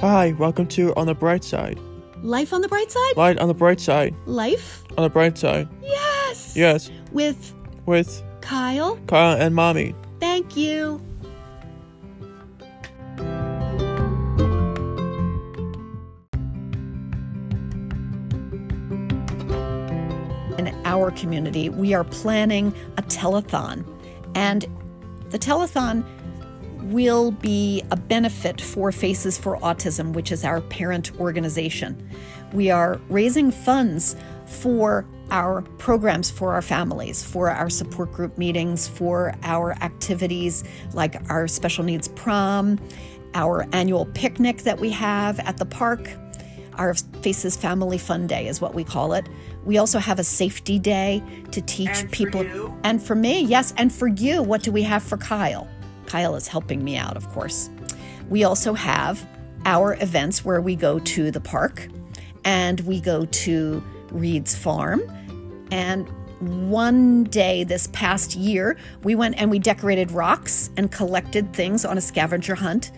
Hi, welcome to On the Bright Side. Life on the Bright Side? Light on the bright side. Life? On the bright side. Yes! Yes, With with Kyle? Kyle and Mommy. Thank you. In our community, we are planning a telethon, and the telethon will be a benefit for Faces for Autism, which is our parent organization. We are raising funds for our programs for our families, for our support group meetings, for our activities like our special needs prom, our annual picnic that we have at the park. Our Faces Family Fun Day is what we call it. We also have a safety day to teach And for people. you? And for me, yes. And for you, what do we have for Kyle? Kyle is helping me out, of course. We also have our events where we go to the park and we go to Reed's Farm. And one day this past year, we went and we decorated rocks and collected things on a scavenger hunt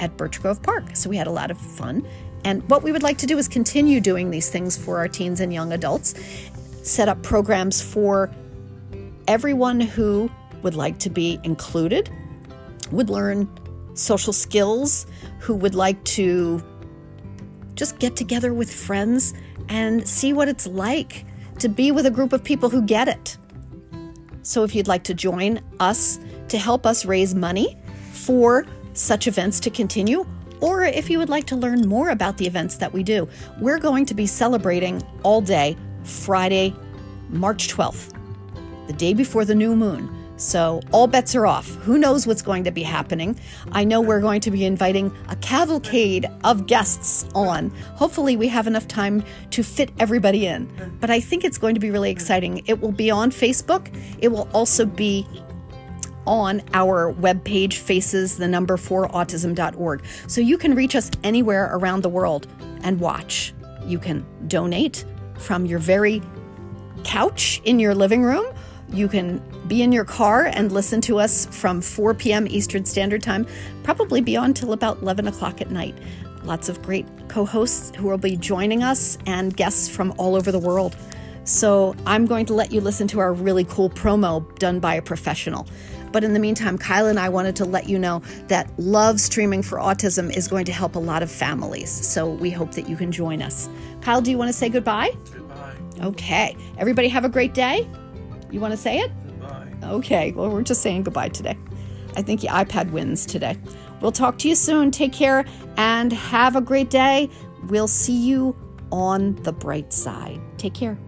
at Birch Grove Park. So we had a lot of fun. And what we would like to do is continue doing these things for our teens and young adults, set up programs for everyone who would like to be included, would learn social skills, who would like to just get together with friends and see what it's like to be with a group of people who get it. So, if you'd like to join us to help us raise money for such events to continue, or if you would like to learn more about the events that we do, we're going to be celebrating all day Friday, March 12th, the day before the new moon. So all bets are off. Who knows what's going to be happening? I know we're going to be inviting a cavalcade of guests on. Hopefully, we have enough time to fit everybody in. But I think it's going to be really exciting. It will be on Facebook. It will also be on our webpage, faces the number for autism.org. So you can reach us anywhere around the world and watch. You can donate from your very couch in your living room. You can be in your car and listen to us from 4 p.m. Eastern Standard Time, probably be on till about 11 o'clock at night. Lots of great co hosts who will be joining us and guests from all over the world. So I'm going to let you listen to our really cool promo done by a professional. But in the meantime, Kyle and I wanted to let you know that Love Streaming for Autism is going to help a lot of families. So we hope that you can join us. Kyle, do you want to say goodbye? Goodbye. Okay. Everybody have a great day. You want to say it? Goodbye. Okay. Well, we're just saying goodbye today. I think the iPad wins today. We'll talk to you soon. Take care and have a great day. We'll see you on the bright side. Take care.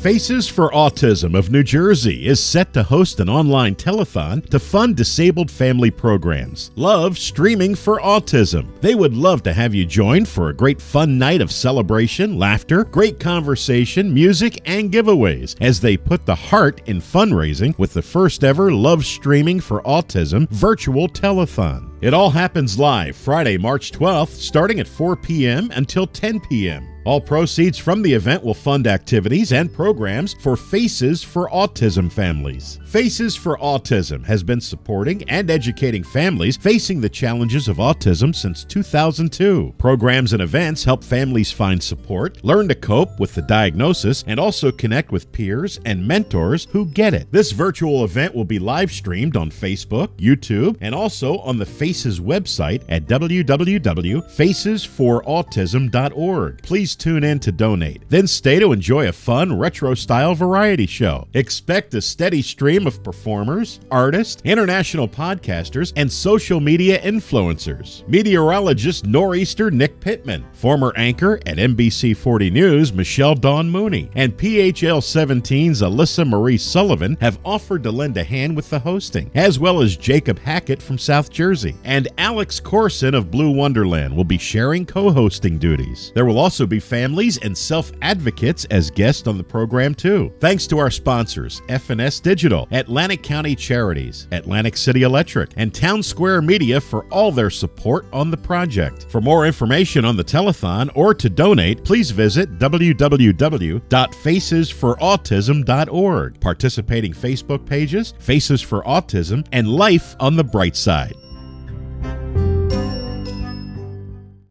Faces for Autism of New Jersey is set to host an online telethon to fund disabled family programs. Love Streaming for Autism. They would love to have you join for a great fun night of celebration, laughter, great conversation, music, and giveaways as they put the heart in fundraising with the first ever Love Streaming for Autism virtual telethon. It all happens live Friday, March 12th, starting at 4 p.m. until 10 p.m. All proceeds from the event will fund activities and programs for Faces for Autism families. Faces for Autism has been supporting and educating families facing the challenges of autism since 2002. Programs and events help families find support, learn to cope with the diagnosis, and also connect with peers and mentors who get it. This virtual event will be live streamed on Facebook, YouTube, and also on the Faces website at www.facesforautism.org. Please tune in to donate. Then stay to enjoy a fun retro style variety show. Expect a steady stream of performers, artists, international podcasters, and social media influencers. Meteorologist nor'easter Nick Pittman, former anchor at NBC 40 News Michelle Dawn Mooney, and PHL 17's Alyssa Marie Sullivan have offered to lend a hand with the hosting, as well as Jacob Hackett from South Jersey. And Alex Corson of Blue Wonderland will be sharing co hosting duties. There will also be families and self advocates as guests on the program, too. Thanks to our sponsors FNS Digital, Atlantic County Charities, Atlantic City Electric, and Town Square Media for all their support on the project. For more information on the telethon or to donate, please visit www.facesforautism.org. Participating Facebook pages, Faces for Autism, and Life on the Bright Side.